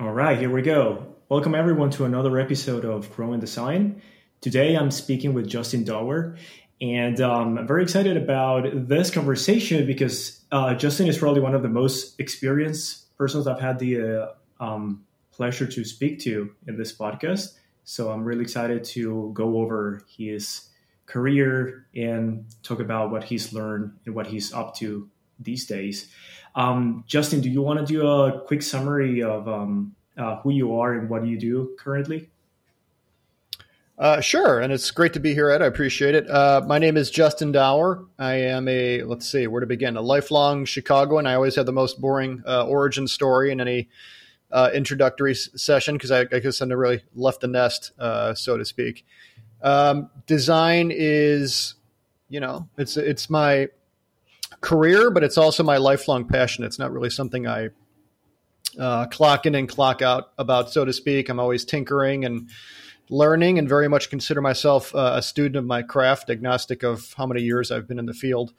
All right, here we go. Welcome everyone to another episode of Growing Design. Today I'm speaking with Justin Dauer, and um, I'm very excited about this conversation because uh, Justin is probably one of the most experienced persons I've had the uh, um, pleasure to speak to in this podcast. So I'm really excited to go over his career and talk about what he's learned and what he's up to these days. Um, Justin, do you want to do a quick summary of um, uh, who you are and what you do currently? Uh, sure, and it's great to be here, Ed. I appreciate it. Uh, my name is Justin Dauer. I am a let's see where to begin. A lifelong Chicagoan. I always have the most boring uh, origin story in any uh, introductory s- session because I, I, guess I never really left the nest, uh, so to speak. Um, design is, you know, it's it's my career, but it's also my lifelong passion. It's not really something I uh, clock in and clock out about, so to speak. I'm always tinkering and learning, and very much consider myself uh, a student of my craft, agnostic of how many years I've been in the field.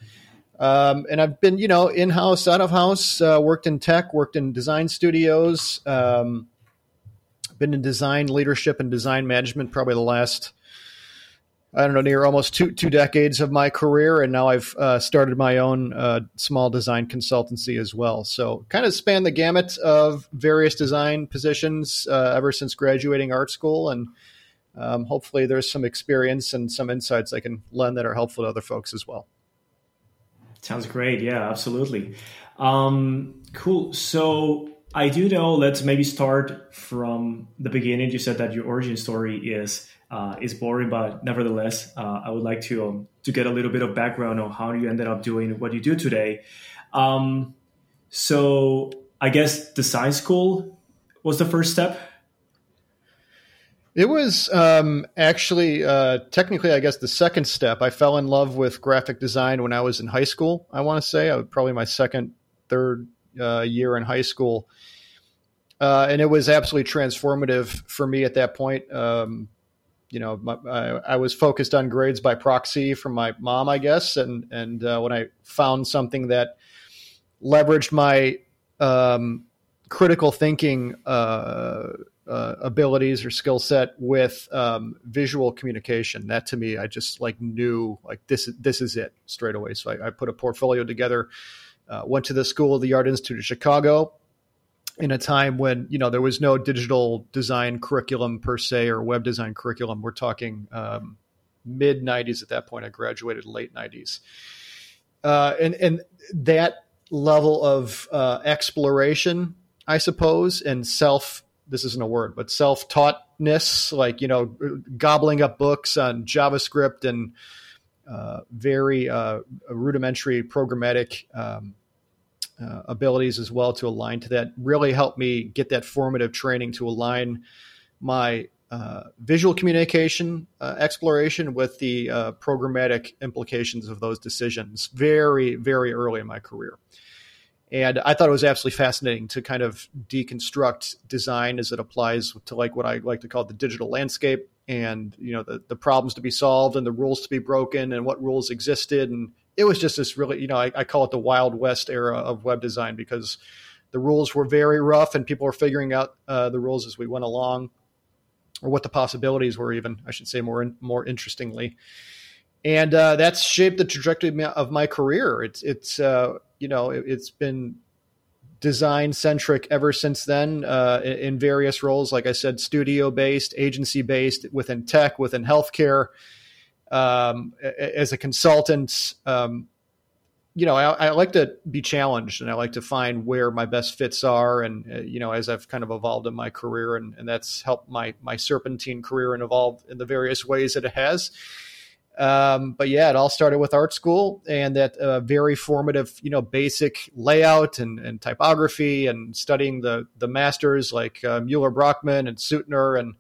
Um, and I've been, you know, in house, out of house, uh, worked in tech, worked in design studios, um, been in design leadership and design management probably the last I don't know, near almost two two decades of my career, and now I've uh, started my own uh, small design consultancy as well. So, kind of span the gamut of various design positions uh, ever since graduating art school, and um, hopefully, there's some experience and some insights I can lend that are helpful to other folks as well. Sounds great. Yeah, absolutely. Um, cool. So, I do know. Let's maybe start from the beginning. You said that your origin story is uh, is boring, but nevertheless, uh, I would like to um, to get a little bit of background on how you ended up doing what you do today. Um, so I guess design school was the first step. It was um, actually uh, technically, I guess, the second step. I fell in love with graphic design when I was in high school. I want to say I was probably my second, third uh, year in high school. Uh, and it was absolutely transformative for me at that point. Um, you know, my, I, I, was focused on grades by proxy from my mom, I guess, and and uh, when I found something that leveraged my um, critical thinking uh, uh, abilities or skill set with um, visual communication, that to me, I just like knew like this this is it straight away. So I, I put a portfolio together. Uh, went to the School of the Art Institute of Chicago, in a time when you know there was no digital design curriculum per se or web design curriculum. We're talking um, mid '90s at that point. I graduated late '90s, uh, and and that level of uh, exploration, I suppose, and self. This isn't a word, but self taughtness, like you know, gobbling up books on JavaScript and very uh, rudimentary programmatic um, uh, abilities as well to align to that really helped me get that formative training to align my uh, visual communication uh, exploration with the uh, programmatic implications of those decisions very, very early in my career. And I thought it was absolutely fascinating to kind of deconstruct design as it applies to like what I like to call the digital landscape and you know the, the problems to be solved and the rules to be broken and what rules existed. And it was just this really, you know, I, I call it the Wild West era of web design because the rules were very rough and people were figuring out uh, the rules as we went along or what the possibilities were even i should say more more interestingly. And uh, that's shaped the trajectory of my career. It's it's uh, you know it, has been design centric ever since then uh, in various roles like i said studio based agency based within tech within healthcare um, as a consultant, um, you know, I, I, like to be challenged and I like to find where my best fits are. And, uh, you know, as I've kind of evolved in my career and, and that's helped my, my serpentine career and evolve in the various ways that it has. Um, but yeah, it all started with art school and that uh, very formative, you know, basic layout and, and typography and studying the, the masters like uh, Müller-Brockmann and Suitner and,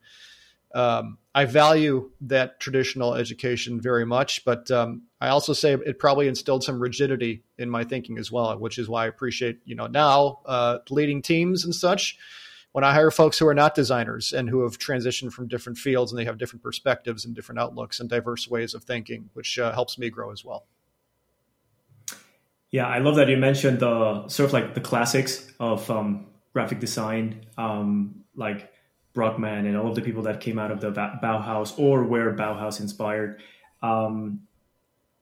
um, I value that traditional education very much, but um, I also say it probably instilled some rigidity in my thinking as well, which is why I appreciate you know now uh, leading teams and such. When I hire folks who are not designers and who have transitioned from different fields and they have different perspectives and different outlooks and diverse ways of thinking, which uh, helps me grow as well. Yeah, I love that you mentioned the sort of like the classics of um, graphic design, um, like Brueggemann and all of the people that came out of the Bauhaus or were Bauhaus inspired. Um,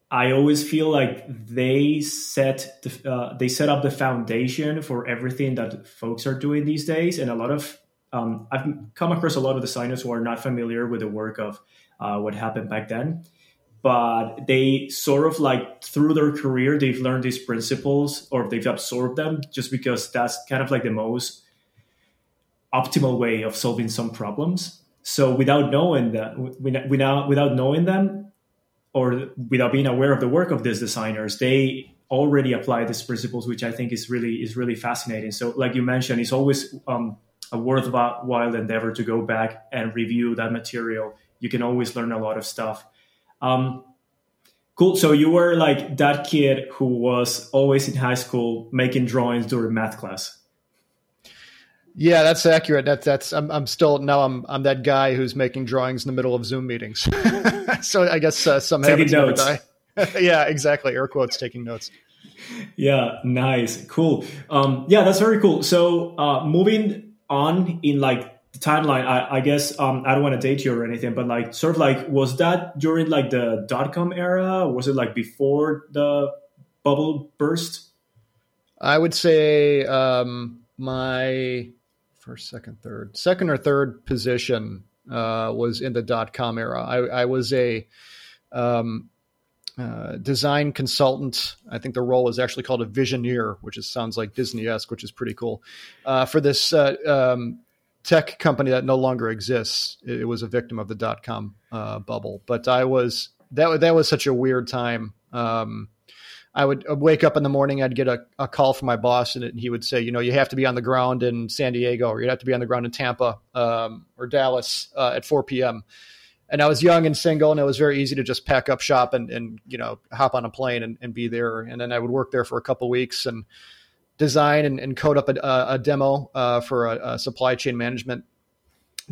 I always feel like they set the, uh, they set up the foundation for everything that folks are doing these days, and a lot of um, I've come across a lot of designers who are not familiar with the work of uh, what happened back then, but they sort of like through their career they've learned these principles or they've absorbed them just because that's kind of like the most optimal way of solving some problems. So without knowing that, without without knowing them, or without being aware of the work of these designers, they already apply these principles, which I think is really is really fascinating. So, like you mentioned, it's always um, a worthwhile endeavor to go back and review that material. You can always learn a lot of stuff. Um, cool. So you were like that kid who was always in high school making drawings during math class. Yeah, that's accurate. That's that's I'm I'm still now I'm I'm that guy who's making drawings in the middle of Zoom meetings. so I guess uh, some taking habits notes. die. yeah, exactly. Air quotes taking notes. Yeah, nice, cool. Um, yeah, that's very cool. So uh, moving on in like the timeline, I, I guess um, I don't want to date you or anything, but like sort of like was that during like the dot com era? Was it like before the bubble burst? I would say um, my first, second, third, second or third position uh, was in the dot com era. I, I was a um, uh, design consultant. I think the role was actually called a visioneer, which is, sounds like Disney esque, which is pretty cool. Uh, for this uh, um, tech company that no longer exists, it, it was a victim of the dot com uh, bubble. But I was that that was such a weird time. Um, I would wake up in the morning, I'd get a, a call from my boss, and, he would say, you know, you have to be on the ground in San Diego, or you have to be on the ground in Tampa um, or Dallas uh, at 4 p.m. And I was young and single, and it was very easy to just pack up shop and, and you know hop on a plane and, and be there. And then I would work there for a couple weeks and design and, and code up a, a demo uh, for a, a, supply chain management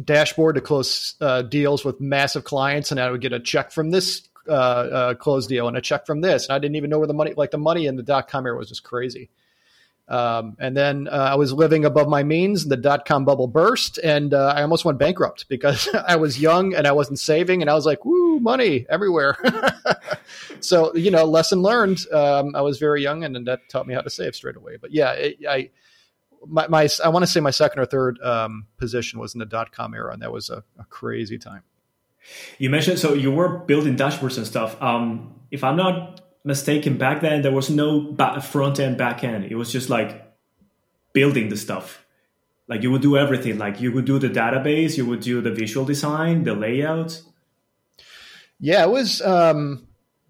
dashboard to close uh, deals with massive clients, and I would get a check from this uh, uh, closed deal and a check from this, and I didn't even know where the money, like the money in the dot com era was just crazy. Um, and then uh, I was living above my means, and the dot com bubble burst, and uh, I almost went bankrupt because I was young and I wasn't saving, and I was like, "Woo, money everywhere." so you know, lesson learned. Um, I was very young, and, that taught me how to save straight away. But yeah, it, I my, my I want to say my second or third um, position was in the dot com era, and that was a, a crazy time. You mentioned so you were building dashboards and stuff. Um, if I'm not mistaken, back then there was no front end, back end. It was just like building the stuff. Like you would do everything. Like you would do the database, you would do the visual design, the layout. Yeah, it was. Um,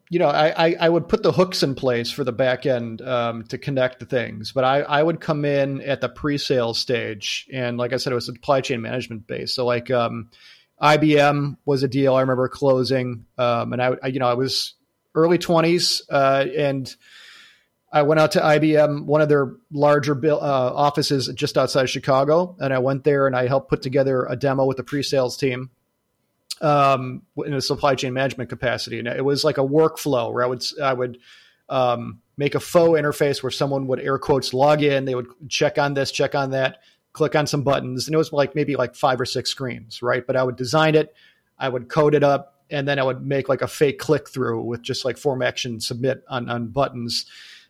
you know, I, I, I would put the hooks in place for the back end um, to connect the things, but I, I would come in at the pre-sale stage, and like I said, it was supply chain management base. So like. Um, IBM was a deal I remember closing, um, and I, I, you know, I was early twenties, uh, and I went out to IBM, one of their larger uh, offices just outside Chicago, and I went there and I helped put together a demo with the pre-sales team um, in a supply chain management capacity, and it was like a workflow where I would I would um, make a faux interface where someone would air quotes log in, they would check on this, check on that click on some buttons, and it was like maybe like five or six screens, right? But I would design it, I would code it up, and then I would make like a fake click through with just like form action submit on on buttons.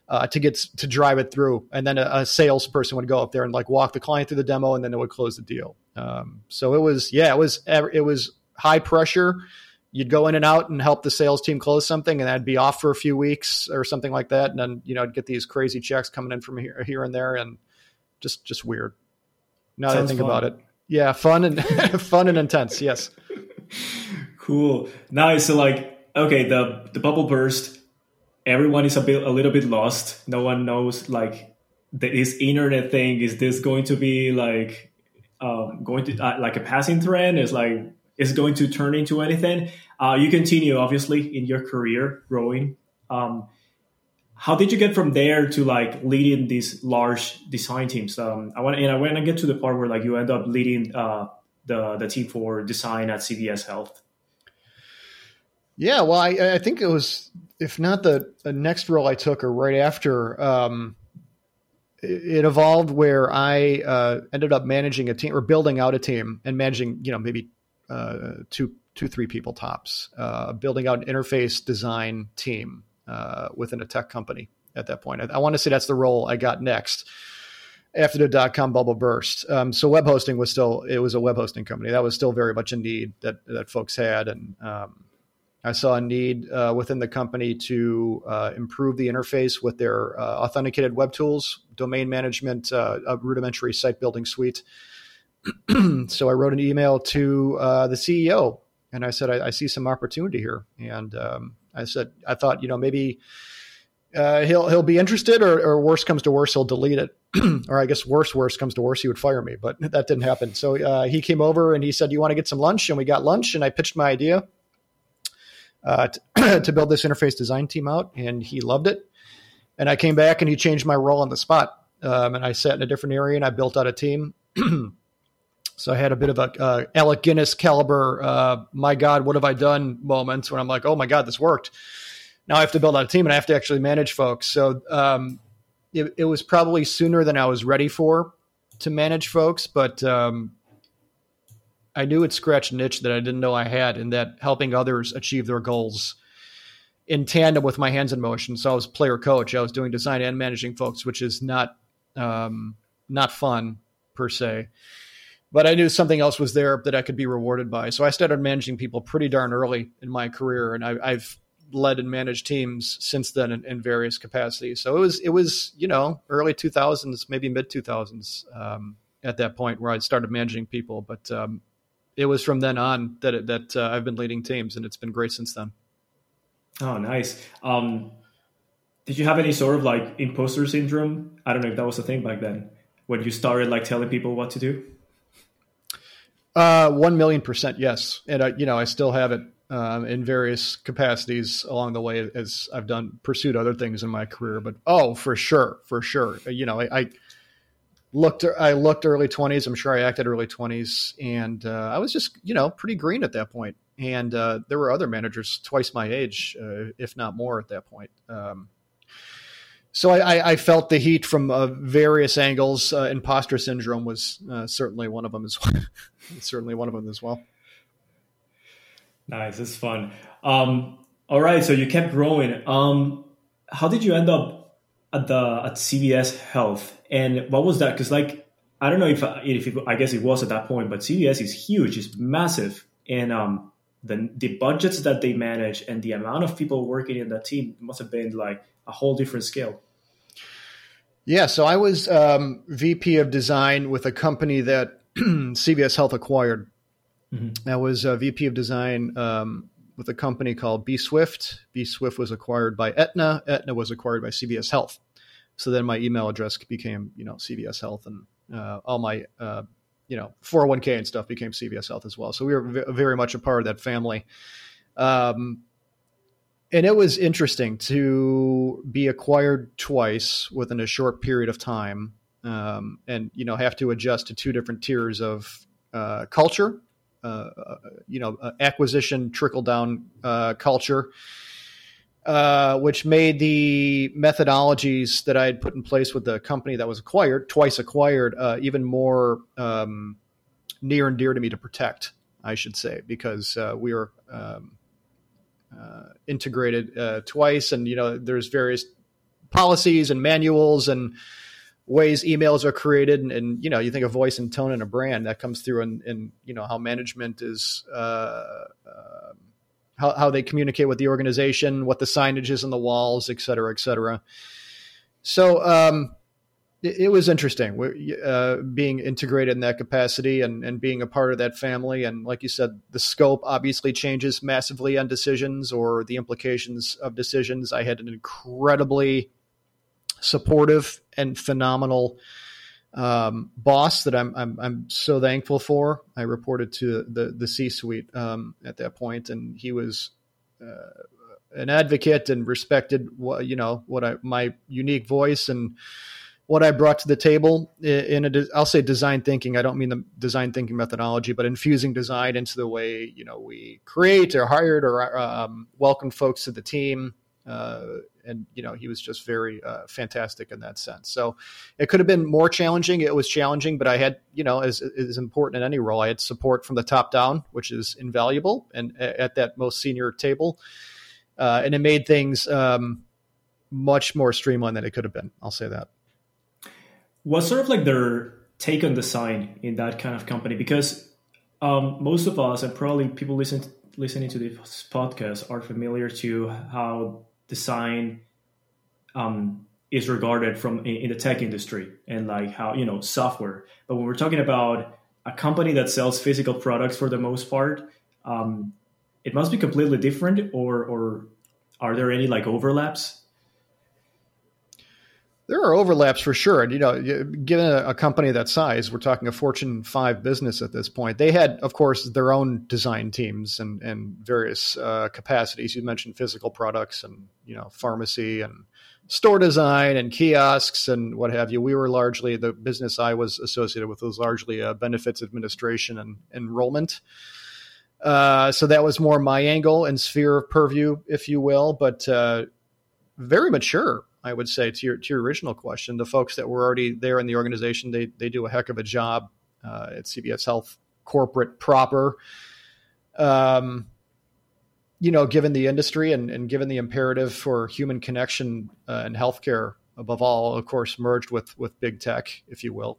Uh, to get to drive it through, and then a, a, salesperson would go up there and like walk the client through the demo, and then it would close the deal. Um, so it was, yeah, it was it was high pressure. You'd go in and out and help the sales team close something, and I'd be off for a few weeks or something like that, and then you know I'd get these crazy checks coming in from here here and there, and just just weird. Now Sounds that I think fun. about it, yeah, fun and fun and intense. Yes. Cool. Nice. So like, okay, the the bubble burst. Everyone is a bit a little bit lost. No one knows like this internet thing. Is this going to be like um, going to uh, like a passing trend? Is like is going to turn into anything? Uh, you continue obviously in your career growing. Um, how did you get from there to like leading these large design teams? Um, I want and I want to get to the part where like you end up leading uh, the the team for design at CVS Health. Yeah, well, I, I think it was if not the, the next role I took or right after. Um, it evolved where I uh, ended up managing a team or building out a team and managing, you know, maybe uh, two, two, three people tops, uh, building out an interface design team uh, within a tech company at that point. I, I want to say that's the role I got next after the dot com bubble burst. Um, so web hosting was still it was a web hosting company that was still very much a need that that folks had, and um, I saw a need uh, within the company to uh, improve the interface with their uh, authenticated web tools, domain management, uh, a rudimentary site building suite. so I wrote an email to uh, the CEO and I said I, I, see some opportunity here, and um, I said I thought you know maybe. Uh, he'll he'll be interested, or, or worst comes to worst, he'll delete it. or I guess worse, worse comes to worse, he would fire me. But that didn't happen. So uh, he came over and he said, "You want to get some lunch?" And we got lunch, and I pitched my idea uh, to, to, build this interface design team out, and he loved it. And I came back and he changed my role on the spot. Um, and I sat in a different area and I built out a team. so I had a bit of a uh, Alec Guinness caliber, uh, my God, what have I done moments when I'm like, oh my God, this worked. Now I have to build out a team and I have to actually manage folks. So um, it, it, was probably sooner than I was ready for to manage folks, but um, I knew it scratched an itch that I didn't know I had, in that helping others achieve their goals in tandem with my hands in motion. So I was player coach. I was doing design and managing folks, which is not um, not fun per se. But I knew something else was there that I could be rewarded by. So I started managing people pretty darn early in my career, and I, have led and managed teams since then in, in, various capacities. So it was it was you know early two thousands, maybe mid two thousands um, at that point where I started managing people. But um, it was from then on that it, that uh, I've been leading teams, and it's been great since then. Oh, nice. Um, did you have any sort of like imposter syndrome? I don't know if that was a thing back then when you started like telling people what to do. Uh, one million percent, yes, and I, you know, I still have it um, in various capacities along the way as I've done pursued other things in my career. But oh, for sure, for sure, you know, I, I looked I looked early 20s. I'm sure I acted early 20s, and uh, I was just you know pretty green at that point. And uh, there were other managers twice my age, uh, if not more, at that point. Um, so I, I, felt the heat from uh, various angles. Uh, imposter syndrome was uh, certainly one of them as well. certainly one of them as well. Nice, it's fun. Um, all right, so you kept growing. Um, how did you end up at the at CVS Health? And what was that? Because like I don't know if if it, I guess it was at that point, but CVS is huge, it's massive, and um, the the budgets that they manage and the amount of people working in that team must have been like a whole different scale. Yeah, so I was um, VP of design with a company that CVS Health acquired. Mm-hmm. I was a VP of design um, with a company called bswift. B Swift was acquired by Aetna. Aetna was acquired by CVS Health. So then my email address became, you know, CVS Health, and uh, all my, uh, you know, 401k and stuff became CVS Health as well. So we were v- very much a part of that family. Um, and it was interesting to be acquired twice within a short period of time, um, and you know, have to adjust to two different tiers of uh, culture. Uh, uh, you know, uh, acquisition trickle down culture uh, which made the methodologies that I had put in place with the company that was acquired, twice acquired, uh, even more um, near and dear to me to protect, I should say, because uh, we are um, uh, integrated uh, twice, and you know, there's various policies and manuals and ways emails are created and, and, you know you think of voice and tone and a brand that comes through in, in you know how management is uh, um, how, how they communicate with the organization, what the signage is on the walls, et cetera, et cetera. So um, it, it, was interesting uh, being integrated in that capacity and, and being a part of that family. And like you said, the scope obviously changes massively on decisions or the implications of decisions. I had an incredibly supportive and phenomenal um, boss that I'm, I'm, I'm so thankful for. I reported to the the C suite um, at that point, and he was uh, an advocate and respected you know what I my unique voice and what I brought to the table in a I'll say design thinking. I don't mean the design thinking methodology, but infusing design into the way you know we create or hired or um, welcome folks to the team. Uh, and you know he was just very uh, fantastic in that sense. So it could have been more challenging. It was challenging, but I had you know as is important in any role, I had support from the top down, which is invaluable, and at that most senior table, uh, and it made things um, much more streamlined than it could have been. I'll say that. What's sort of like their take on design in that kind of company? Because um, most of us, and probably people listen listening to this podcast, are familiar to how design um, is regarded from in, the tech industry and like how you know software. But when we're talking about a company that sells physical products for the most part, um, it must be completely different. Or or are there any like overlaps? There are overlaps for sure. And, you know, given a, a, company that size, we're talking a Fortune 5 business at this point. They had, of course, their own design teams and, and various uh, capacities. You mentioned physical products and, you know, pharmacy and store design and kiosks and what have you. We were largely, the business I was associated with was largely uh, benefits administration and enrollment. Uh, so that was more my angle and sphere of purview, if you will, but uh, very mature I would say to your to your original question, the folks that were already there in the organization, they they do a heck of a job uh, at CVS Health corporate proper. Um, you know, given the industry and, and given the imperative for human connection uh, and healthcare above all, of course, merged with with big tech, if you will.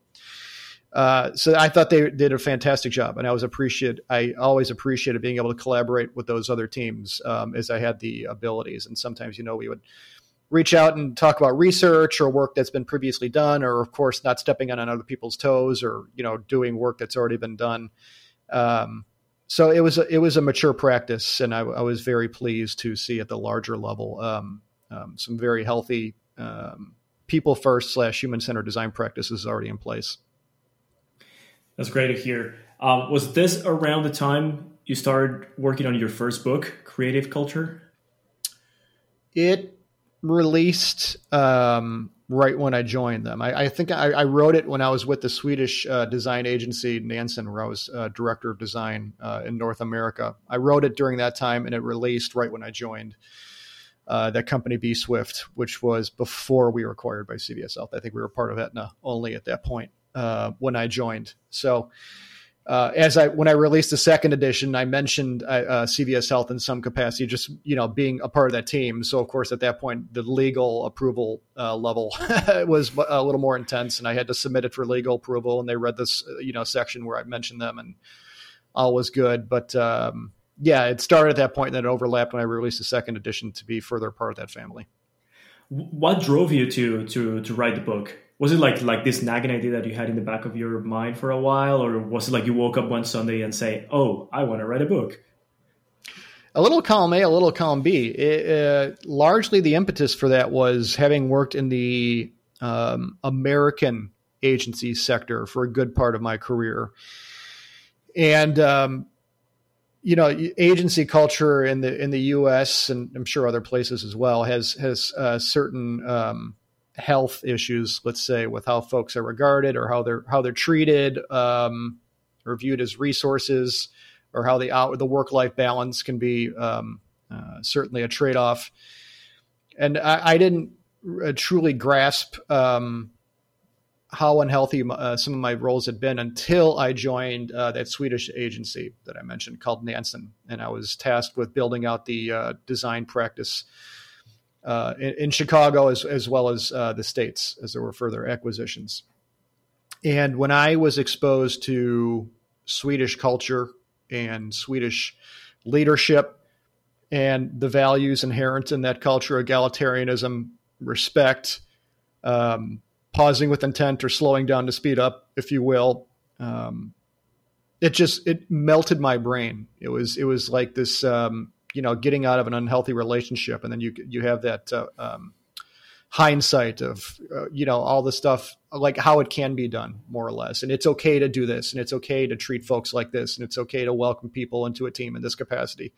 Uh, so I thought they did a fantastic job, and I was appreciate. I always appreciated being able to collaborate with those other teams um, as I had the abilities. And sometimes, you know, we would reach out and talk about research or work that's been previously done, or of course not stepping on other people's toes, or you know doing work that's already been done. Um, so it was a, it was a mature practice, and I, I, was very pleased to see at the larger level um, um, some very healthy um, people first slash human centered design practices already in place. That's great to hear. Um, was this around the time you started working on your first book, Creative Culture? It released um, right when I joined them. I, I think I, I, wrote it when I was with the Swedish uh, design agency Nansen, where I was uh, director of design uh, in North America. I wrote it during that time, and it released right when I joined uh, that company, bswift, which was before we were acquired by CVS Health. I think we were part of Aetna only at that point uh, when I joined. So uh, as I when I released the second edition, I mentioned uh, uh CVS Health in some capacity, just you know being a part of that team. So of course, at that point, the legal approval uh, level was a little more intense, and I had to submit it for legal approval. And they read this uh, you know section where I mentioned them, and all was good. But um, yeah, it started at that point, and then it overlapped when I released the second edition to be further part of that family. What drove you to to to write the book? Was it like like this nagging idea that you had in the back of your mind for a while or was it like you woke up one sunday and say oh i want to write a book a little column a a little column b. It, uh, largely the impetus for that was having worked in the um, american agency sector for a good part of my career. And um, you know agency culture in the in the us and i'm sure other places as well has has uh, certain um, health issues, let's say, with how folks are regarded or how they're how they're treated, um, or viewed as resources, or how the out the work life balance can be um, uh, certainly a trade off. And I, I didn't uh, truly grasp um, how unhealthy uh, some of my roles had been until I joined uh, that Swedish agency that I mentioned called Nansen, and I was tasked with building out the uh, design practice uh, in, in, Chicago as, as well as uh, the states as there were further acquisitions. And when I was exposed to Swedish culture and Swedish leadership and the values inherent in that culture, egalitarianism, respect, um, pausing with intent or slowing down to speed up, if you will, um, it just it melted my brain. It was it was like this um, you know getting out of an unhealthy relationship, and then you you have that uh, um, hindsight of uh, you know all the stuff like how it can be done more or less, and it's okay to do this, and it's okay to treat folks like this, and it's okay to welcome people into a team in this capacity.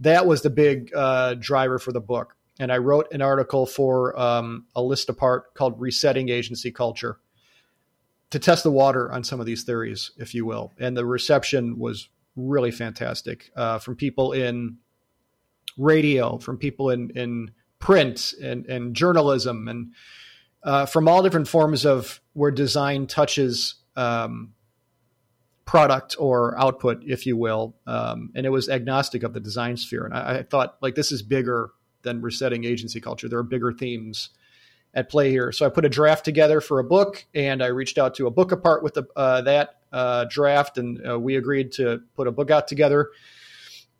That was the big uh, driver for the book, and I wrote an article for um, a list apart called "Resetting Agency Culture." to test the water on some of these theories, if you will. And the reception was really fantastic uh, from people in radio, from people in in print and, and journalism and uh, from all different forms of where design touches um, product or output, if you will. Um, and it was agnostic of the design sphere. And I, I, thought, like, this is bigger than resetting agency culture. There are bigger themes at play here. So I put a draft together for a book, and I reached out to a book apart with the, uh, that uh, draft, and uh, we agreed to put a book out together.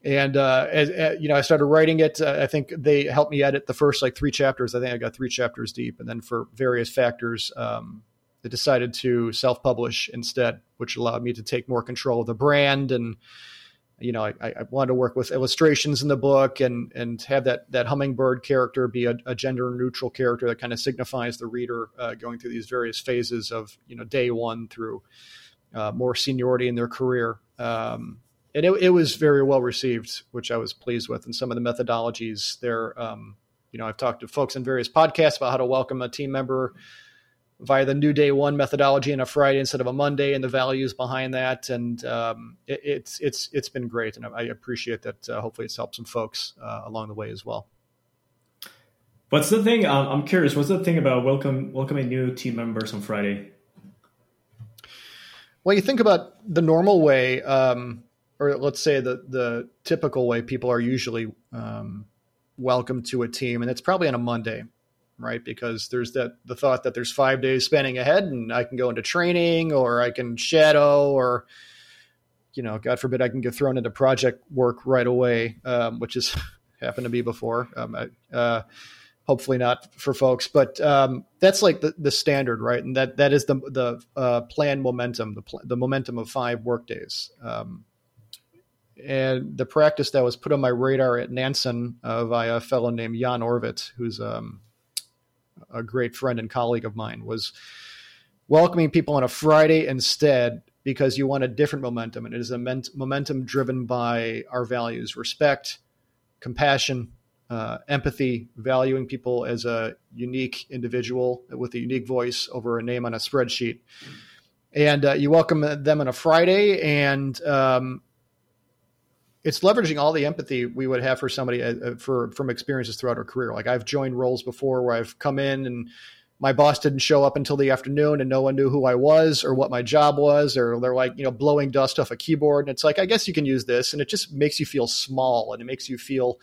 And uh, as, as, you know, I started writing it. Uh, I think they helped me edit the first like three chapters. I think I got three chapters deep, and then for various factors, um, they decided to self-publish instead, which allowed me to take more control of the brand. And you know, I, I wanted to work with illustrations in the book and and have that that hummingbird character be a, a gender neutral character that kind of signifies the reader uh, going through these various phases of you know day one through uh, more seniority in their career. Um, and it, it, was very well received, which I was pleased with. And some of the methodologies there, um, you know, I've talked to folks in various podcasts about how to welcome a team member via the new day one methodology on a Friday instead of a Monday and the values behind that. And um, it, it's it's it's been great, and I appreciate that. Uh, hopefully, it's helped some folks uh, along the way as well. What's the thing? Um, I'm curious. What's the thing about welcome welcoming new team members on Friday? Well, you think about the normal way, um, or let's say the the typical way people are usually um, welcome to a team, and it's probably on a Monday right? Because there's that the thought that there's five days spanning ahead, and I can go into training, or I can shadow, or you know, God forbid, I can get thrown into project work right away, um, which has happened to me before. Um, I, uh, hopefully not for folks, but um, that's like the, the standard, right? And that that is the the uh, plan momentum, the pl- the momentum of five work days. Um, and the practice that was put on my radar at Nansen uh, via a fellow named Jan Orvit, who's um, a great friend and colleague of mine, was welcoming people on a Friday instead because you want a different momentum. And it is a momentum driven by our values respect, compassion, uh, empathy, valuing people as a unique individual with a unique voice over a name on a spreadsheet. And uh, you welcome them on a Friday, and um, it's leveraging all the empathy we would have for somebody uh, uh, for from experiences throughout our career. Like I've joined roles before where I've come in and my boss didn't show up until the afternoon and no one knew who I was or what my job was, or they're like, you know, blowing dust off a keyboard. And it's like, I guess you can use this. And it just makes you feel small and it makes you feel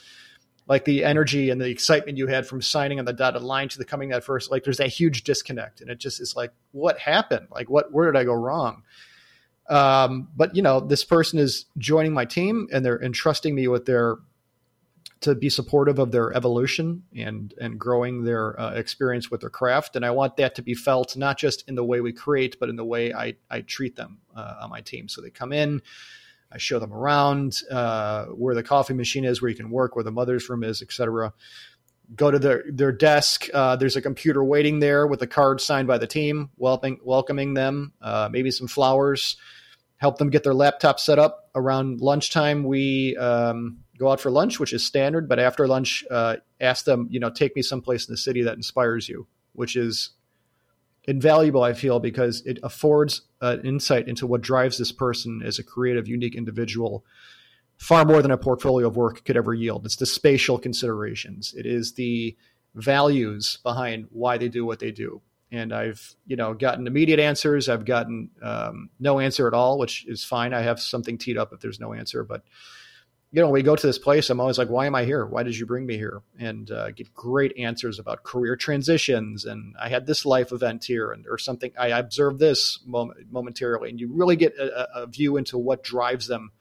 like the energy and the excitement you had from signing on the dotted line to the coming that first, like there's that huge disconnect. And it just is like, what happened? Like, what, where did I go wrong? Um, but you know, this person is joining my team and they're entrusting me with their to be supportive of their evolution and and growing their uh, experience with their craft. And I want that to be felt not just in the way we create, but in the way I I treat them uh, on my team. So they come in. I show them around uh, where the coffee machine is, where you can work, where the mother's room is, etc. Go to their their desk. Uh, there's a computer waiting there with a card signed by the team, welcoming welcoming them. Uh, maybe some flowers help them get their laptop set up. Around lunchtime, we um, go out for lunch, which is standard. But after lunch, uh, ask them, you know, take me someplace in the city that inspires you, which is invaluable. I feel because it affords an insight into what drives this person as a creative, unique individual. Far more than a portfolio of work could ever yield. It's the spatial considerations. It is the values behind why they do what they do and I've you know gotten immediate answers. I've gotten um, no answer at all, which is fine. I have something teed up if there's no answer, but you know, when we go to this place, I'm always like, why am I here? Why did you bring me here? And uh, get great answers about career transitions. And I had this life event here, and or something. I observed this moment, momentarily, and you really get a, a, view into what drives them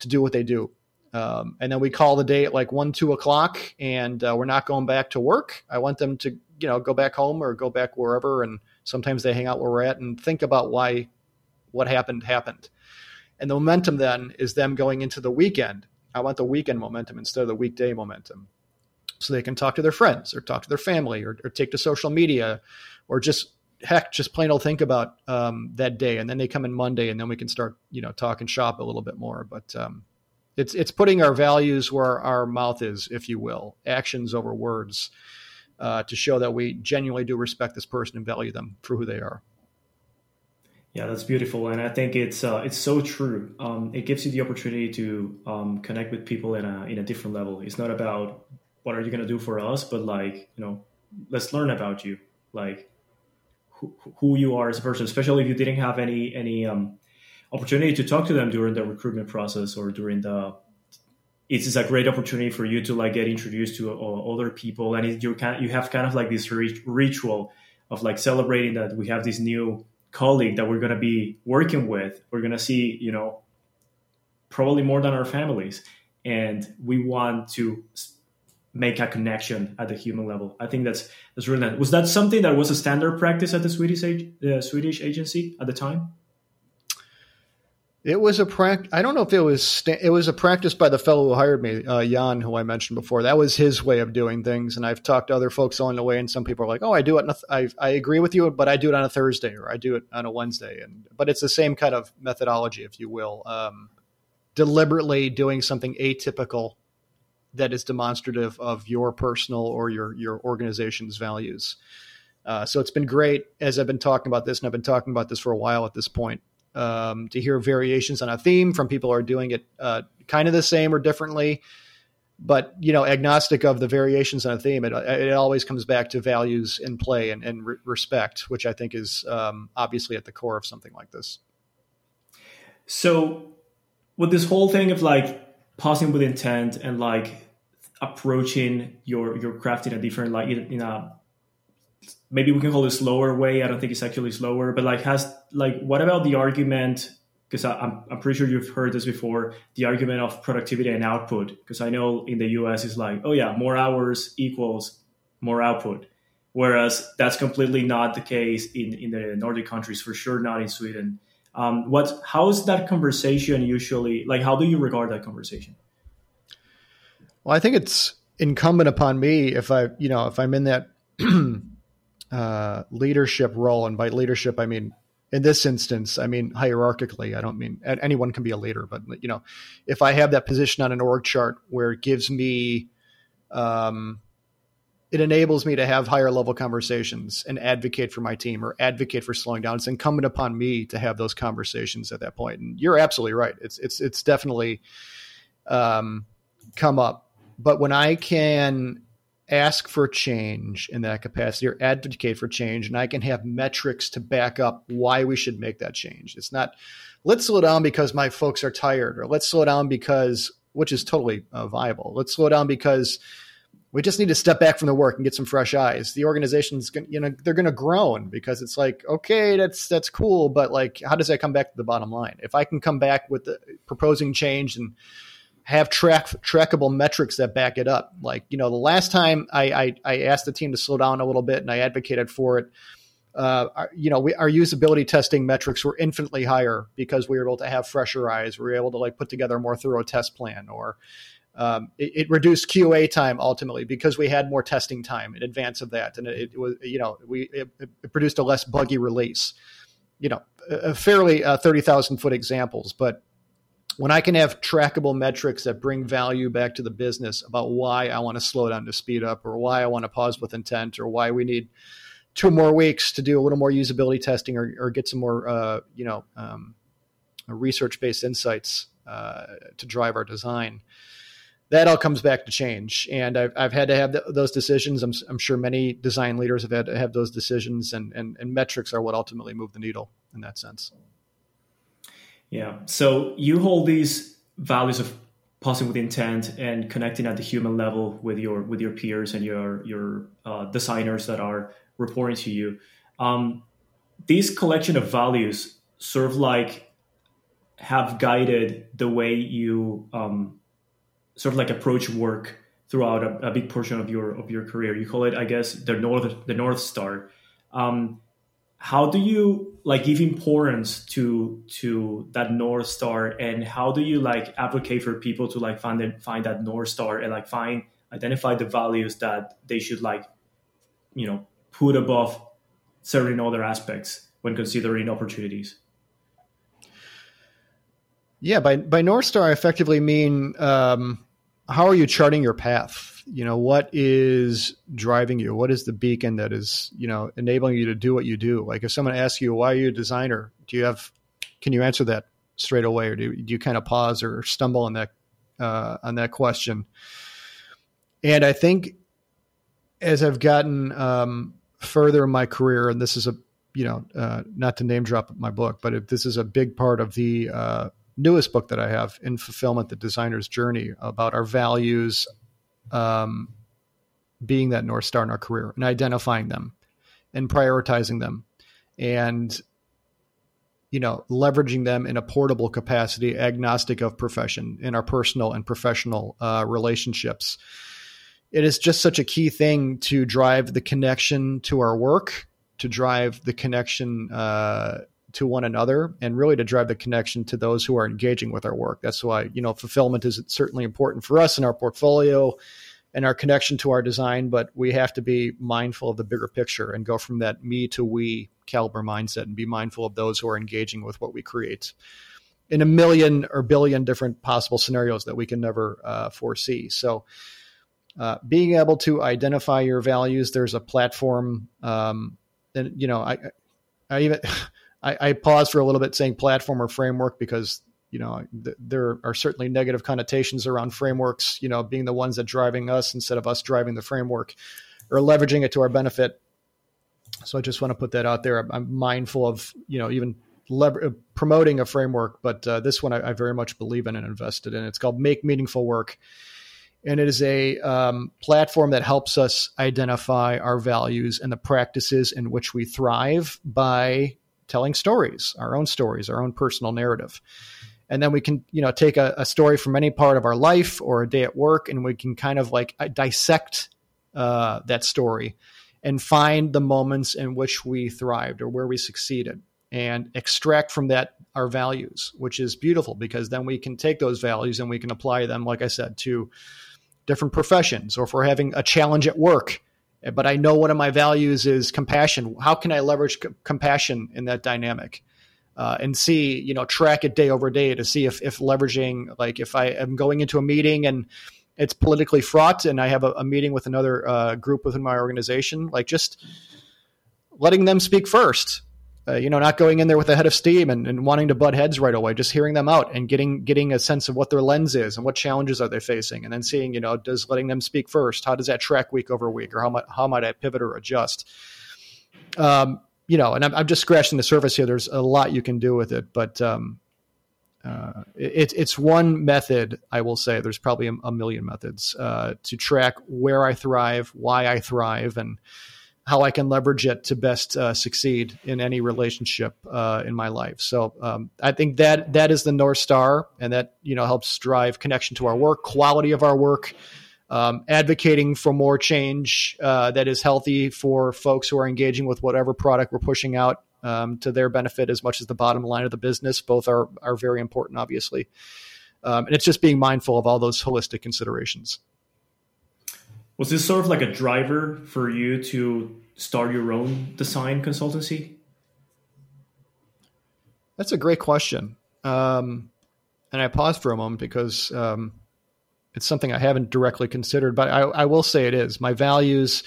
to do what they do. Um, and then we call the day at like one, two o'clock, and uh, we're not going back to work. I want them to you know go back home or go back wherever and sometimes they hang out where we're at and think about why what happened happened and the momentum then is them going into the weekend i want the weekend momentum instead of the weekday momentum so they can talk to their friends or talk to their family or, or take to social media or just heck just plain old think about um, that day and then they come in monday and then we can start you know talking shop a little bit more but um, it's it's putting our values where our mouth is if you will actions over words uh, to show that we genuinely do respect this person and value them for who they are. Yeah, that's beautiful, and I think it's uh, it's so true. Um, it gives you the opportunity to um, connect with people in a in a different level. It's not about what are you going to do for us but like you know let's learn about you like who, you are as a person especially if you didn't have any any um, opportunity to talk to them during the recruitment process or during the it's a great opportunity for you to like get introduced to uh, other people. And you you have kind of like this ritual of like celebrating that we have this new colleague that we're going to be working with. We're going to see you know probably more than our families. And we want to make a connection at the human level i think that's that's really nice was that something that was a standard practice at the swedish uh, swedish agency at the time it was a practice. I don't know if it was sta- it was a practice by the fellow who hired me, uh, Jan, who I mentioned before. That was his way of doing things, and I've talked to other folks along the way, and some people are like, "Oh, I do it. Th- I I agree with you, but I do it on a Thursday or I do it on a Wednesday." And but it's the same kind of methodology, if you will, um, deliberately doing something atypical that is demonstrative of your personal or your your organization's values. Uh, so it's been great as I've been talking about this, and I've been talking about this for a while at this point um, to hear variations on a theme from people who are doing it uh, kind of the same or differently. But you know, agnostic of the variations on a theme, it, it always comes back to values in play and, and re- respect, which I think is um, obviously at the core of something like this. So, with this whole thing of like pausing with intent and like approaching your your craft in a different like in, in a maybe we can call it slower way. I don't think it's actually slower, but like has like what about the argument? Because I'm I'm pretty sure you've heard this before. The argument of productivity and output. Because I know in the U.S. it's like, oh yeah, more hours equals more output, whereas that's completely not the case in in the Nordic countries. For sure, not in Sweden. Um, what how is that conversation usually like? How do you regard that conversation? Well, I think it's incumbent upon me if I, you know, if I'm in that uh, leadership role, and by leadership I mean in this instance, I mean hierarchically. I don't mean anyone can be a leader, but you know, if I have that position on an org chart where it gives me, um, it enables me to have higher level conversations and advocate for my team or advocate for slowing down. It's incumbent upon me to have those conversations at that point. And you're absolutely right. It's it's it's definitely um, come up. But when I can ask for change in that capacity or advocate for change and i can have metrics to back up why we should make that change it's not let's slow down because my folks are tired or let's slow down because which is totally uh, viable let's slow down because we just need to step back from the work and get some fresh eyes the organization's going you know they're going to groan because it's like okay that's that's cool but like how does that come back to the bottom line if i can come back with the proposing change and have track trackable metrics that back it up. Like, you know, the last time I, I, I asked the team to slow down a little bit and I advocated for it, uh, you know, we, our usability testing metrics were infinitely higher because we were able to have fresher eyes. We were able to like put together a more thorough test plan or um, it, it, reduced QA time ultimately because we had more testing time in advance of that. And it, it was, you know, we, it, it, produced a less buggy release, you know, a fairly uh, 30,000 foot examples, but when I can have trackable metrics that bring value back to the business about why I want to slow down to speed up or why I want to pause with intent or why we need two more weeks to do a little more usability testing or, or get some more, uh, you know, um, research based insights uh, to drive our design. That all comes back to change, and I've, I've had to have those decisions. I'm, I'm, sure many design leaders have had to have those decisions, and, and, and metrics are what ultimately move the needle in that sense. Yeah. So you hold these values of pausing with intent and connecting at the human level with your with your peers and your your uh, designers that are reporting to you. Um, these collection of values of like have guided the way you um, sort of like approach work throughout a, a, big portion of your of your career. You call it, I guess, the north the north star. Um, how do you like give importance to to that north star and how do you like advocate for people to like find it, find that north star and like find identify the values that they should like you know put above certain other aspects when considering opportunities yeah by by north star i effectively mean um, how are you charting your path? You know what is driving you? What is the beacon that is you know enabling you to do what you do? Like if someone asks you why are you a designer? Do you have can you answer that straight away or do, do you kind of pause or stumble on that uh, on that question? And I think as I've gotten um, further in my career, and this is a you know uh, not to name drop my book, but if this is a big part of the uh, newest book that I have in fulfillment, the designer's journey about our values, um, being that north star in our career and identifying them and prioritizing them and you know leveraging them in a portable capacity agnostic of profession in our personal and professional uh, relationships. It is just such a key thing to drive the connection to our work to drive the connection uh, to one another and really to drive the connection to those who are engaging with our work that's why you know fulfillment is certainly important for us in our portfolio and our connection to our design, but we have to be mindful of the bigger picture and go from that me to we caliber mindset and be mindful of those who are engaging with what we create in a million or billion different possible scenarios that we can never uh, foresee. So, uh, being able to identify your values, there's a platform, um, and you know, I, I even I, I pause for a little bit saying platform or framework because you know, th- there are certainly negative connotations around frameworks, you know, being the ones that driving us instead of us driving the framework or leveraging it to our benefit. So I just want to put that out there. I'm, mindful of, you know, even uh, promoting a framework, but uh, this one I, I, very much believe in and invested in. It's called Make Meaningful Work. And it is a um, platform that helps us identify our values and the practices in which we thrive by telling stories, our own stories, our own personal narrative. And then we can you know take a, a, story from any part of our life or a day at work and we can kind of like uh, dissect uh, that story and find the moments in which we thrived or where we succeeded and extract from that our values which is beautiful because then we can take those values and we can apply them like i said to different professions or if we're having a challenge at work but i know one of my values is compassion how can i leverage c- compassion in that dynamic uh, and see, you know, track it day over day to see if, if leveraging, like if I am going into a meeting and it's politically fraught and I have a, a meeting with another uh, group within my organization, like just letting them speak first. Uh, you know, not going in there with a head of steam and, and wanting to butt heads right away, just hearing them out and getting getting a sense of what their lens is and what challenges are they facing, and then seeing, you know, does letting them speak first, how does that track week over week, or how might how might I pivot or adjust? Um, you know, and I'm, I'm, just scratching the surface here. There's a lot you can do with it, but um, uh, it, it's one method. I will say there's probably a, a million methods uh, to track where I thrive, why I thrive, and how I can leverage it to best uh, succeed in any relationship uh, in my life. So um, I think that that is the north star, and that you know helps drive connection to our work, quality of our work um, advocating for more change uh, that is healthy for folks who are engaging with whatever product we're pushing out um, to their benefit as much as the bottom line of the business. Both are are very important, obviously, um, and it's just being mindful of all those holistic considerations. Was this sort of like a driver for you to start your own design consultancy? That's a great question. Um, and I paused for a moment because um, it's something I haven't directly considered, but I, I will say it is my values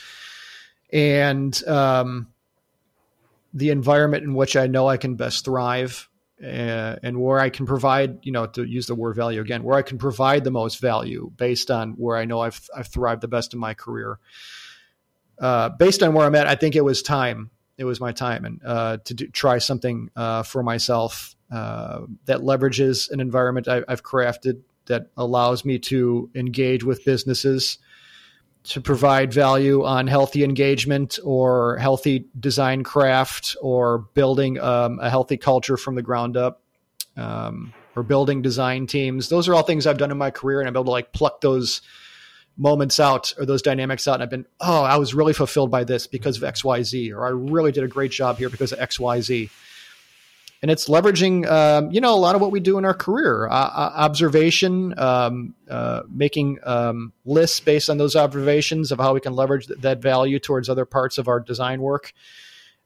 and um, the environment in which I know I can best thrive uh, and where I can provide, you know, to use the word value again, where I can provide the most value based on where I know I've, I've thrived the best in my career. Uh, based on where I'm at, I think it was time. It was my time and uh, to do, try something uh, for myself uh, that leverages an environment I, have crafted that allows me to engage with businesses to provide value on healthy engagement or healthy design craft or building um, a healthy culture from the ground up um, or building design teams. Those are all things I've done in my career, and I'm able to like pluck those moments out or those dynamics out. And I've been, oh, I was really fulfilled by this because of X, Y, Z, or I really did a great job here because of X, Y, Z and it's leveraging um, you know a lot of what we do in our career uh, uh, observation um, uh, making um, lists based on those observations of how we can leverage th- that value towards other parts of our design work.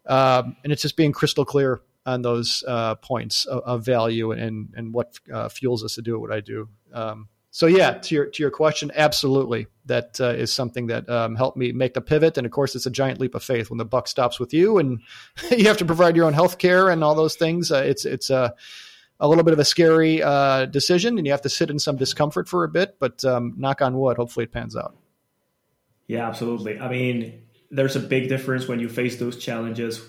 Um, and it's just being crystal clear on those uh, points of, of, value and and what uh, fuels us to do what I do. Um, so yeah, to your to your question, absolutely, that uh, is something that um, helped me make the pivot. And of course, it's a giant leap of faith when the buck stops with you, and you have to provide your own health care and all those things. Uh, it's it's a a little bit of a scary uh, decision, and you have to sit in some discomfort for a bit. But um, knock on wood, hopefully it pans out. Yeah, absolutely. I mean, there's a big difference when you face those challenges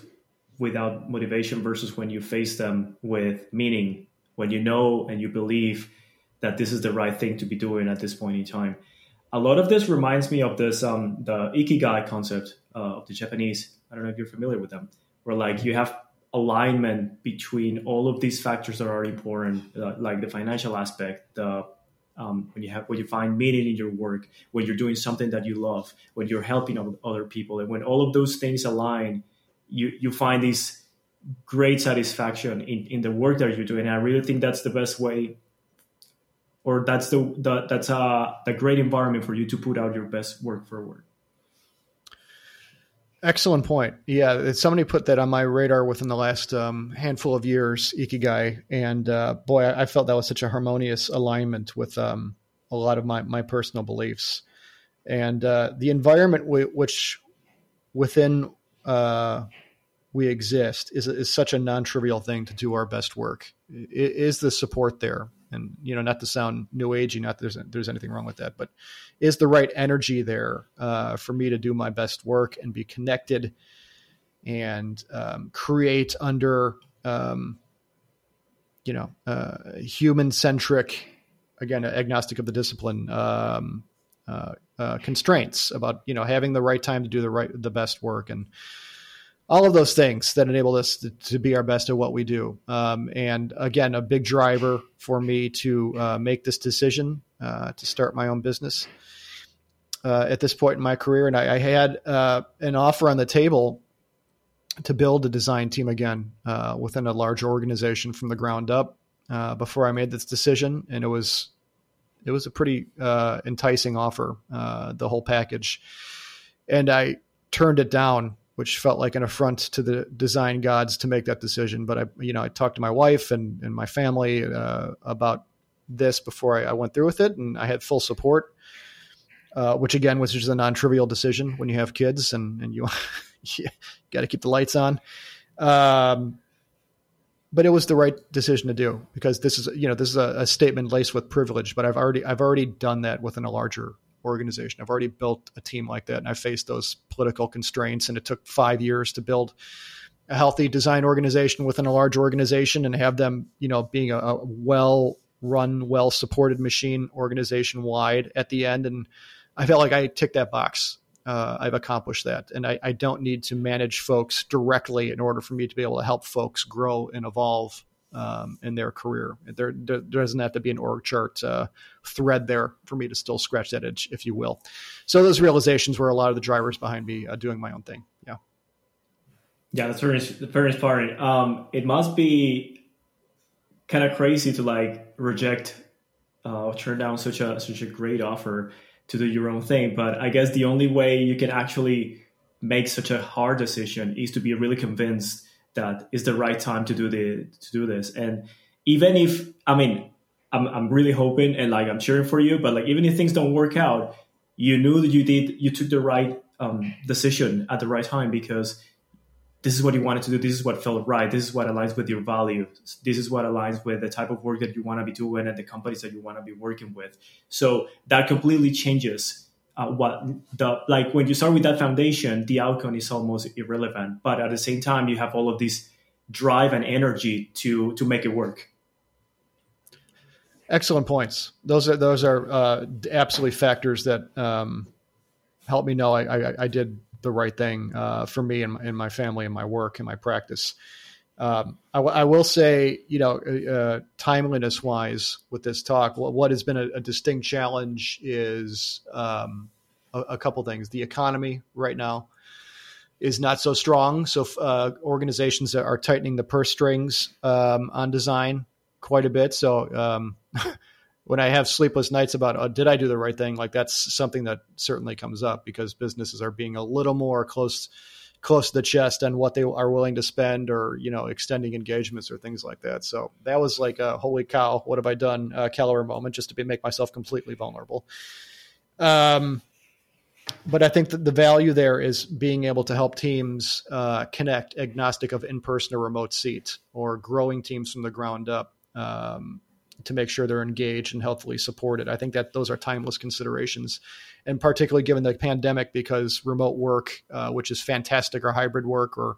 without motivation versus when you face them with meaning, when you know and you believe that this is the right thing to be doing at this point in time. A lot of this reminds me of this um, the ikigai concept uh, of the Japanese. I don't know if you're familiar with them, where like you have alignment between all of these factors that are important, uh, like the financial aspect, the um, when you have when you find meaning in your work, when you're doing something that you love, when you're helping other people, and when all of those things align, you you find this great satisfaction in, in the work that you're doing. And I really think that's the best way, or that's the, the that's a the great environment for you to put out your best work forward. Excellent point. Yeah, somebody put that on my radar within the last um, handful of years, Ikigai, and uh, boy, I felt that was such a harmonious alignment with um, a lot of my my personal beliefs, and uh, the environment w- which within uh, we exist is is such a non trivial thing to do our best work. Is the support there? And you know not to sound new agey not there's, there's anything wrong with that but is the right energy there uh, for me to do my best work and be connected and um, create under um, you know uh, human centric again agnostic of the discipline um, uh, uh, constraints about you know having the right time to do the right the best work and all of those things that enable us to, to be our best at what we do. Um, and again, a big driver for me to uh, make this decision uh, to start my own business uh, at this point in my career. And I, I had uh, an offer on the table to build a design team again uh, within a large organization from the ground up uh, before I made this decision. And it was it was a pretty enticing offer, the whole package. And I turned it down which felt like an affront to the design gods to make that decision. But I, you know, I talked to my wife and, and my family uh, about this before I, I, went through with it, and I had full support. Uh, which again was just a non-trivial decision when you have kids and and you, you got to keep the lights on. Um, but it was the right decision to do because this is you know this is a, a statement laced with privilege. But I've already I've already done that within a larger organization. I've already built a team like that, and I faced those political constraints. And it took five years to build a healthy design organization within a large organization and have them, you know, being a, a well run, well supported machine organization wide at the end. And I felt like I ticked that box. Uh, I've accomplished that, and I, I, don't need to manage folks directly in order for me to be able to help folks grow and evolve um, in their career. There, there, doesn't have to be an org chart uh, thread there for me to still scratch that itch, if you will. So those realizations were a lot of the drivers behind me uh, doing my own thing. Yeah. Yeah, that's very, very inspiring. Um, it must be kind of crazy to like reject uh, or turn down such a such a great offer to do your own thing. But I guess the only way you can actually make such a hard decision is to be really convinced that is the right time to do the to do this. And even if I mean, I'm I'm really hoping and like I'm cheering for you, but like even if things don't work out, you knew that you did you took the right um, decision at the right time because this is what you wanted to do. This is what felt right. This is what aligns with your values. This is what aligns with the type of work that you want to be doing and the companies that you want to be working with. So that completely changes uh, what the like when you start with that foundation, the outcome is almost irrelevant. But at the same time, you have all of this drive and energy to to make it work. Excellent points. Those are those are uh, absolutely factors that um, help me know I, I, I, did the right thing uh, for me and and my family and my work and my practice. Um, I, w- I will say, you know, uh, uh timeliness wise with this talk, what, has been a, a, distinct challenge is um, a, a, couple things. The economy right now is not so strong. So uh, organizations are tightening the purse strings um, on design quite a bit. So um, when I have sleepless nights about, oh, did I do the right thing? Like that's something that certainly comes up because businesses are being a little more close close to the chest on what they are willing to spend or you know extending engagements or things like that. So that was like a holy cow what have i done uh, calorie moment just to be, make myself completely vulnerable. Um, but i think that the value there is being able to help teams uh, connect agnostic of in-person or remote seat or growing teams from the ground up. Um, to make sure they're engaged and healthfully supported. I think that those are timeless considerations, and particularly given the pandemic, because remote work, uh, which is fantastic, or hybrid work, or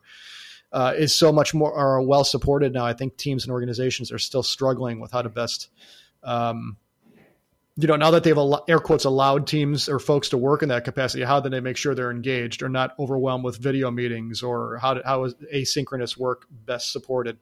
uh, is so much more are well supported now. I think teams and organizations are still struggling with how to best. Um, you know, now that they've air quotes allowed teams or folks to work in that capacity, how do they make sure they're engaged or not overwhelmed with video meetings, or how how is asynchronous work best supported?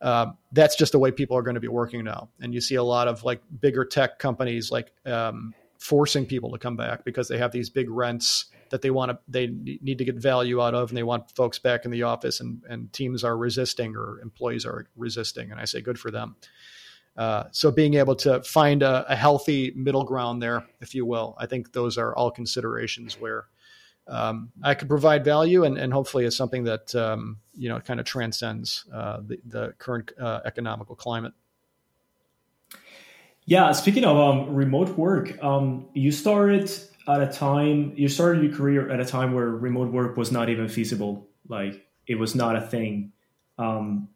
Uh, that's just the way people are going to be working now, and you see a lot of like bigger tech companies like um, forcing people to come back because they have these big rents that they want to they need to get value out of, and they want folks back in the office, and and teams are resisting or employees are resisting, and I say good for them. Uh, so being able to find a, a, healthy middle ground there, if you will, I think those are all considerations where um, I could provide value and, and hopefully is something that um, you know kind of transcends uh, the, the, current uh, economical climate. Yeah, speaking of um, remote work, um, you started at a time you started your career at a time where remote work was not even feasible, like it was not a thing, um,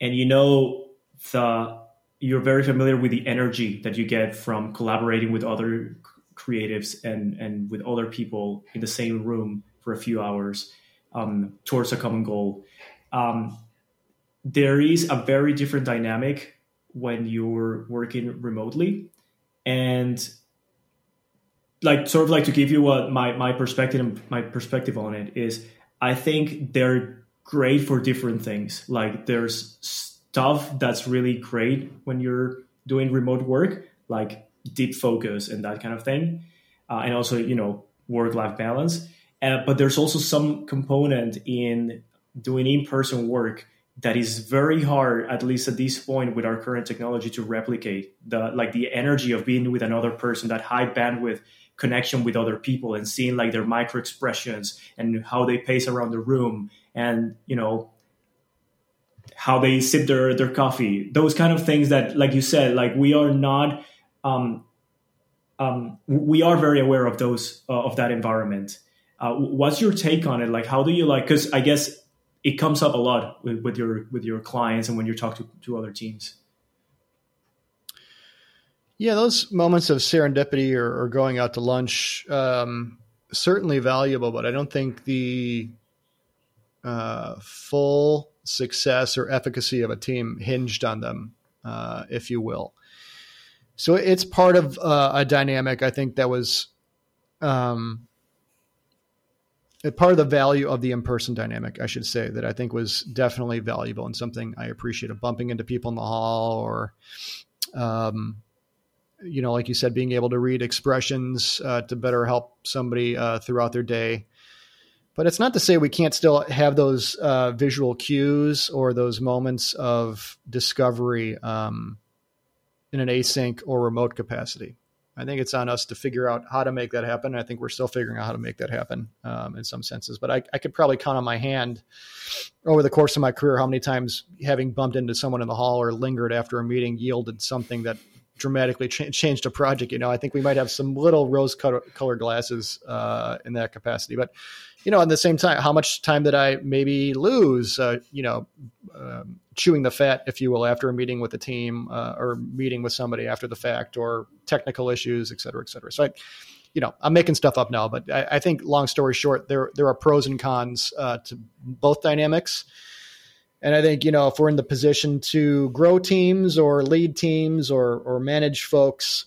and you know the you're very familiar with the energy that you get from collaborating with other creatives and and with other people in the same room for a few hours um, towards a common goal. Um, there is a very different dynamic when you're working remotely, and like sort of like to give you what my my perspective my perspective on it is. I think they're great for different things. Like there's stuff that's really great when you're doing remote work, like deep focus and that kind of thing, uh, and also you know work life balance. Uh, but there's also some component in doing in person work that is very hard, at least at this point with our current technology, to replicate. The like the energy of being with another person, that high bandwidth connection with other people, and seeing like their micro expressions and how they pace around the room, and you know how they sip their their coffee those kind of things that like you said like we are not um, um, we are very aware of those uh, of that environment. Uh, what's your take on it? Like how do you like because i guess it comes up a lot with, with, your with your clients and when you talk to, to other teams. Yeah those moments of serendipity or, or going out to lunch um, certainly valuable but i don't think the uh, full success or efficacy of a team hinged on them, uh, if you will. So it's part of uh, a dynamic I think that was um, part of the value of the in-person dynamic, I should say, that I think was definitely valuable and something I appreciate of Bumping into people in the hall, or um, you know, like you said, being able to read expressions uh, to better help somebody uh, throughout their day. But it's not to say we can't still have those uh, visual cues or those moments of discovery um, in an async or remote capacity. I think it's on us to figure out how to make that happen. I think we're still figuring out how to make that happen um, in some senses. But I, I, could probably count on my hand over the course of my career how many times having bumped into someone in the hall or lingered after a meeting yielded something that dramatically ch- changed a project. You know, I think we might have some little rose colored glasses uh, in that capacity. But you know, at the same time, how much time did I maybe lose, uh, you know, um, chewing the fat, if you will, after a meeting with the team uh, or meeting with somebody after the fact or technical issues, et cetera, et cetera. So I, you know, I'm making stuff up now, but I, I think long story short, there, there are pros and cons uh, to both dynamics. And I think, you know, if we're in the position to grow teams or lead teams or, or manage folks,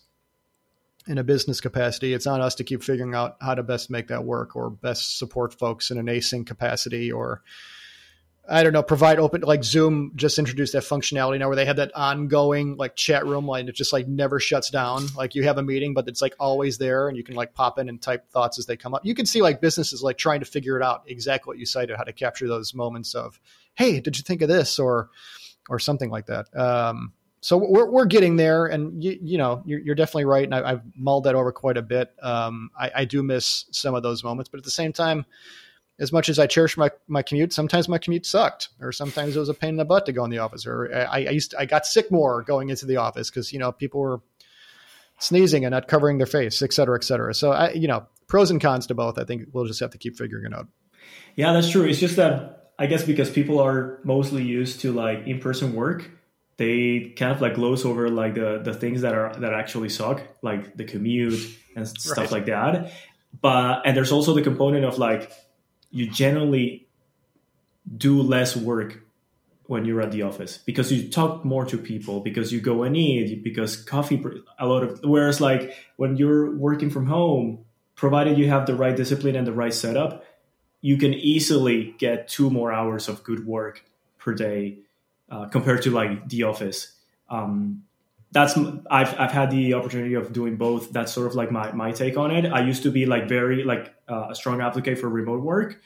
in a business capacity, it's on us to keep figuring out how to best make that work or best support folks in an async capacity or I don't know, provide open like Zoom just introduced that functionality now where they have that ongoing like chat room line that just like never shuts down. Like you have a meeting, but it's like always there and you can like pop in and type thoughts as they come up. You can see like businesses like trying to figure it out exactly what you cited, how to capture those moments of, hey, did you think of this? Or or something like that. Um, so we're, we're getting there and you, you know you're, you're, definitely right. And I, have mulled that over quite a bit. Um, I, I, do miss some of those moments but at the same time as much as i cherish my, my commute sometimes my commute sucked or sometimes it was a pain in the butt to go in the office or i, I used to, i got sick more going into the office because you know people were sneezing and not covering their face et cetera et cetera. So i you know pros and cons to both i think we'll just have to keep figuring it out. Yeah that's true. It's just that i guess because people are mostly used to like in-person work they kind of like gloss over like the the things that are that actually suck, like the commute and stuff right. like that. But and there's also the component of like you generally do less work when you're at the office because you talk more to people because you go and eat because coffee a lot of whereas like when you're working from home provided you have the right discipline and the right setup you can easily get two more hours of good work per day uh, compared to like the office. Um, that's I've, I've had the opportunity of doing both. That's sort of like my, my take on it. I used to be like very like uh, a strong advocate for remote work.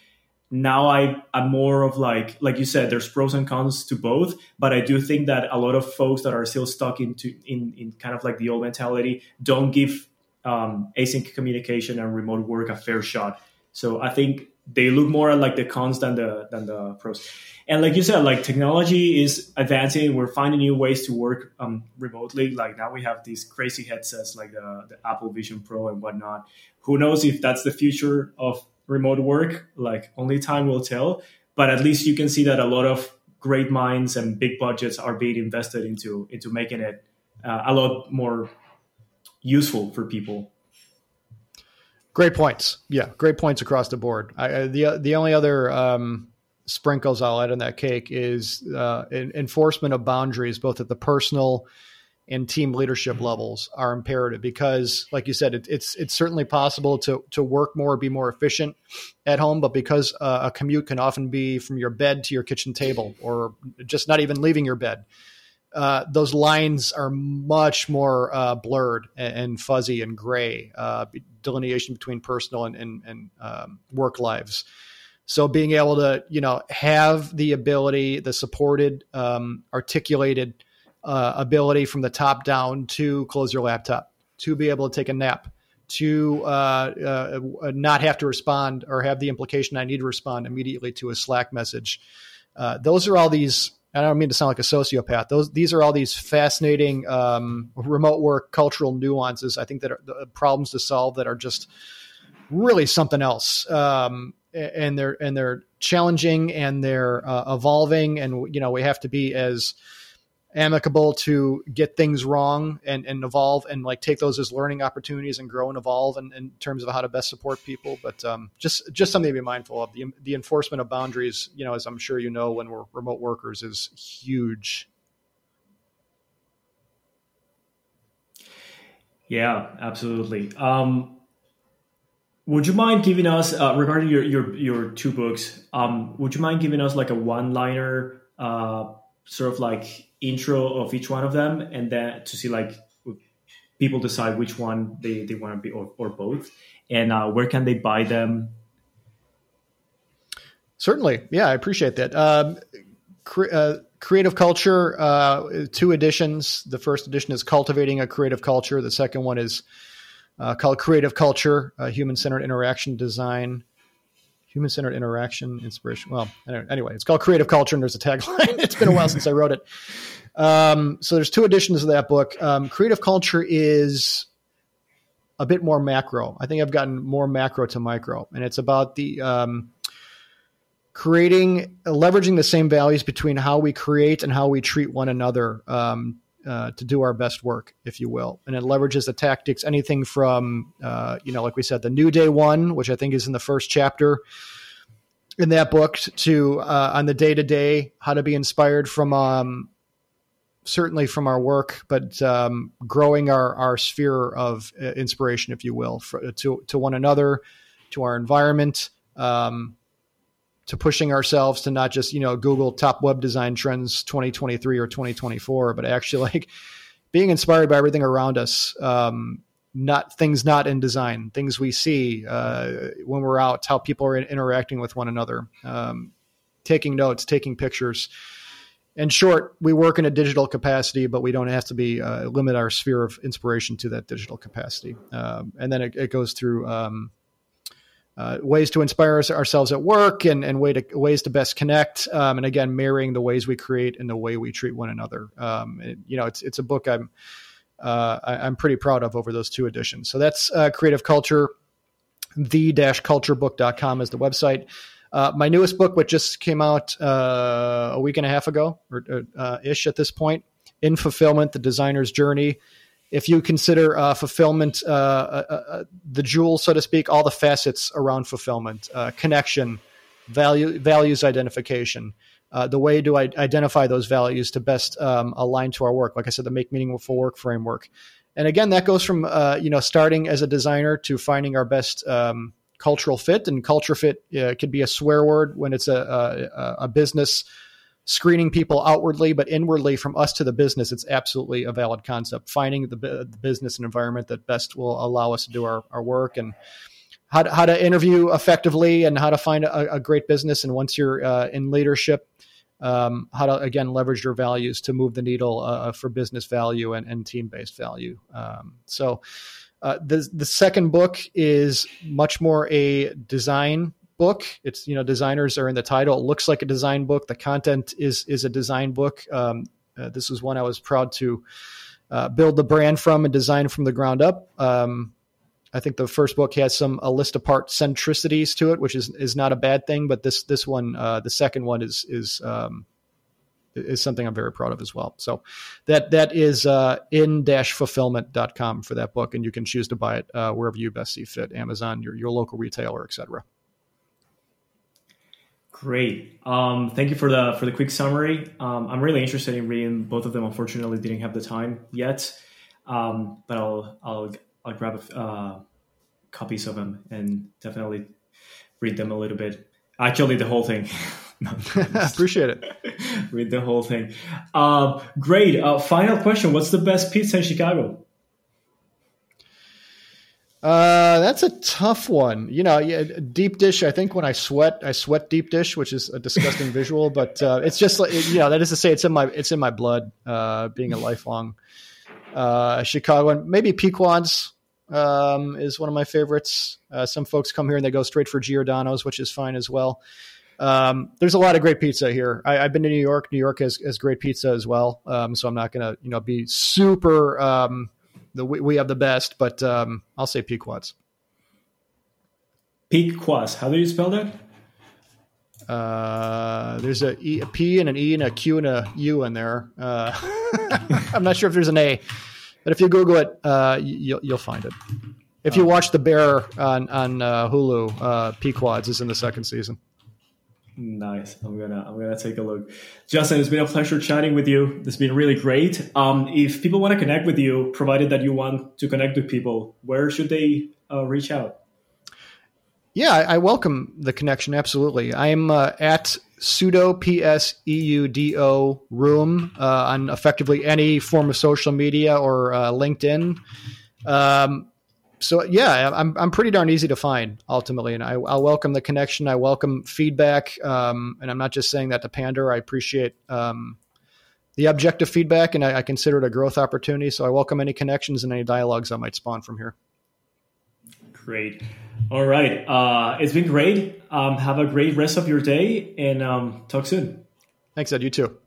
Now I I'm more of like like you said, there's pros and cons to both, but I do think that a lot of folks that are still stuck into in in kind of like the old mentality don't give um, async communication and remote work a fair shot. So I think they look more at like the cons than the than the pros. And like you said, like technology is advancing. We're finding new ways to work um, remotely. Like now we have these crazy headsets like the, the Apple Vision Pro and whatnot. Who knows if that's the future of remote work. Like only time will tell. But at least you can see that a lot of great minds and big budgets are being invested into into making it uh, a lot more useful for people. Great points. Yeah, great points across the board. I, the the only other um, sprinkles I'll add on that cake is uh, enforcement of boundaries, both at the personal and team leadership levels are imperative because like you said it, it's it's certainly possible to to work more be more efficient at home but because uh, a commute can often be from your bed to your kitchen table or just not even leaving your bed uh, those lines are much more uh, blurred and, and, fuzzy and gray uh, delineation between personal and, and, and um, work lives so being able to you know have the ability the supported um, articulated uh, ability from the top down to close your laptop, to be able to take a nap, to uh, uh, not have to respond or have the implication I need to respond immediately to a Slack message. Uh, those are all these. I don't mean to sound like a sociopath. Those these are all these fascinating um, remote work cultural nuances. I think that are the problems to solve that are just really something else. Um, and they're and they're challenging and they're uh, evolving. And you know we have to be as amicable to get things wrong and, and evolve and like take those as learning opportunities and grow and evolve in, in terms of how to best support people. But um, just just something to be mindful of. The, the enforcement of boundaries, you know, as I'm sure you know, when we're remote workers, is huge. Yeah, absolutely. Um, would you mind giving us uh, regarding your, your your two books? Um, would you mind giving us like a one liner, uh, sort of like intro of each one of them and then to see like people decide which one they, they want to be or, or both. And uh, where can they buy them? Certainly. Yeah i appreciate that. Um, cre- uh, creative culture uh, two editions. The first edition is cultivating a creative culture. The second one is uh, called creative culture human-centered interaction design human centered interaction, inspiration. Well, anyway, it's called Creative Culture, and there's a tagline. it's been a while since I wrote it. Um, so there's two editions of that book. Um, Creative Culture is a bit more macro. I think I've gotten more macro to micro, and it's about the um, creating, leveraging the same values between how we create and how we treat one another um, uh, to do our best work, if you will. And it leverages the tactics, anything from, uh, you know, like we said, the New Day one, which I think is in the first chapter in that book, to uh, on the day to day, how to be inspired from, um, certainly from our work, but um, growing our, our sphere of uh, inspiration, if you will, for, to, to one another, to our environment. Um, to pushing ourselves to not just you know google top web design trends 2023 or 2024 but actually like being inspired by everything around us um, not things not in design things we see uh, when we're out how people are interacting with one another um, taking notes taking pictures. In short we work in a digital capacity but we don't have to be uh, limit our sphere of inspiration to that digital capacity. Um, and then it, it goes through um, uh, ways to inspire ourselves at work and, and way to, ways to best connect. Um, and again, marrying the ways we create and the way we treat one another. Um, it, you know, it's, it's a book I'm, uh, I, am pretty proud of over those two editions. So that's uh, creative culture. The-culturebook.com is the website. Uh, my newest book, which just came out uh, a week and a half ago or uh, ish at this point, in fulfillment, the designer's journey. If you consider uh, fulfillment uh, uh, uh the jewel, so to speak, all the facets around fulfillment, uh, connection, value, values identification, uh, the way to identify those values to best um, align to our work. Like I said, the Make Meaningful Work framework. And again, that goes from you know starting as a designer to finding our best um, cultural fit. And culture fit could be a swear word when it's a, a, a business screening people outwardly, but inwardly from us to the business, it's absolutely a valid concept. Finding the, the business and environment that best will allow us to do our, our work and how to, how to interview effectively and how to find a, a great business. And once you're uh, in leadership, um, how to again leverage your values to move the needle uh, for business value and, and team based value. Um, so, uh, the the second book is much more a design book. It's you know designers are in the title. It looks like a design book. The content is is a design book. Um, uh, this was one I was proud to uh, build the brand from and design from the ground up. Um, I think the first book has some a list apart centricities to it, which is is not a bad thing. But this this one, uh, the second one, is is um, is something I'm very proud of as well. So that that is uh, in-fulfillment.com for that book, and you can choose to buy it uh, wherever you best see fit, Amazon, your your local retailer, etc. Great. Um, thank you for the for the quick summary. Um, I'm really interested in reading both of them. Unfortunately, didn't have the time yet, um, but I'll I'll I'll grab a, uh, copies of them and definitely read them a little bit. Actually, the whole thing. Appreciate it. read the whole thing. Uh, great. Uh, final question: What's the best pizza in Chicago? Uh, that's a tough one. You know, yeah, deep dish. I think when I sweat, I sweat deep dish, which is a disgusting visual, but uh, it's just like you know that is to say, it's in my it's in my blood. Uh, being a lifelong uh, Chicagoan, maybe Pequod's um, is one of my favorites. Uh, some folks come here and they go straight for Giordano's, which is fine as well. Um, there's a lot of great pizza here. I, have been to New York. New York has, has great pizza as well. Um, so I'm not gonna you know be super um, the we have the best, but um, I'll say Pequod's. Pequod's. How do you spell that? Uh, there's a, e, a P and an E and a Q and a U in there. Uh, I'm not sure if there's an A, but if you Google it, uh, you'll you'll find it. If you oh. watch The Bear on on uh, Hulu, uh, Pequod's is in the second season. Nice. I'm gonna I'm gonna take a look. Justin, it's been a pleasure chatting with you. It's been really great. Um, if people want to connect with you, provided that you want to connect with people, where should they uh, reach out? Yeah, I, welcome the connection. Absolutely. I'm uh, at pseudo p s e u d o room uh, on effectively any form of social media or uh, LinkedIn. Um, so yeah, I'm I'm pretty darn easy to find ultimately, and I, I welcome the connection. I welcome feedback, um, and I'm not just saying that to pander. I appreciate um, the objective feedback, and I, I, consider it a growth opportunity. So I welcome any connections and any dialogues that might spawn from here. Great. All right, uh, it's been great. Um, have a great rest of your day, and um, talk soon. Thanks, Ed. You too.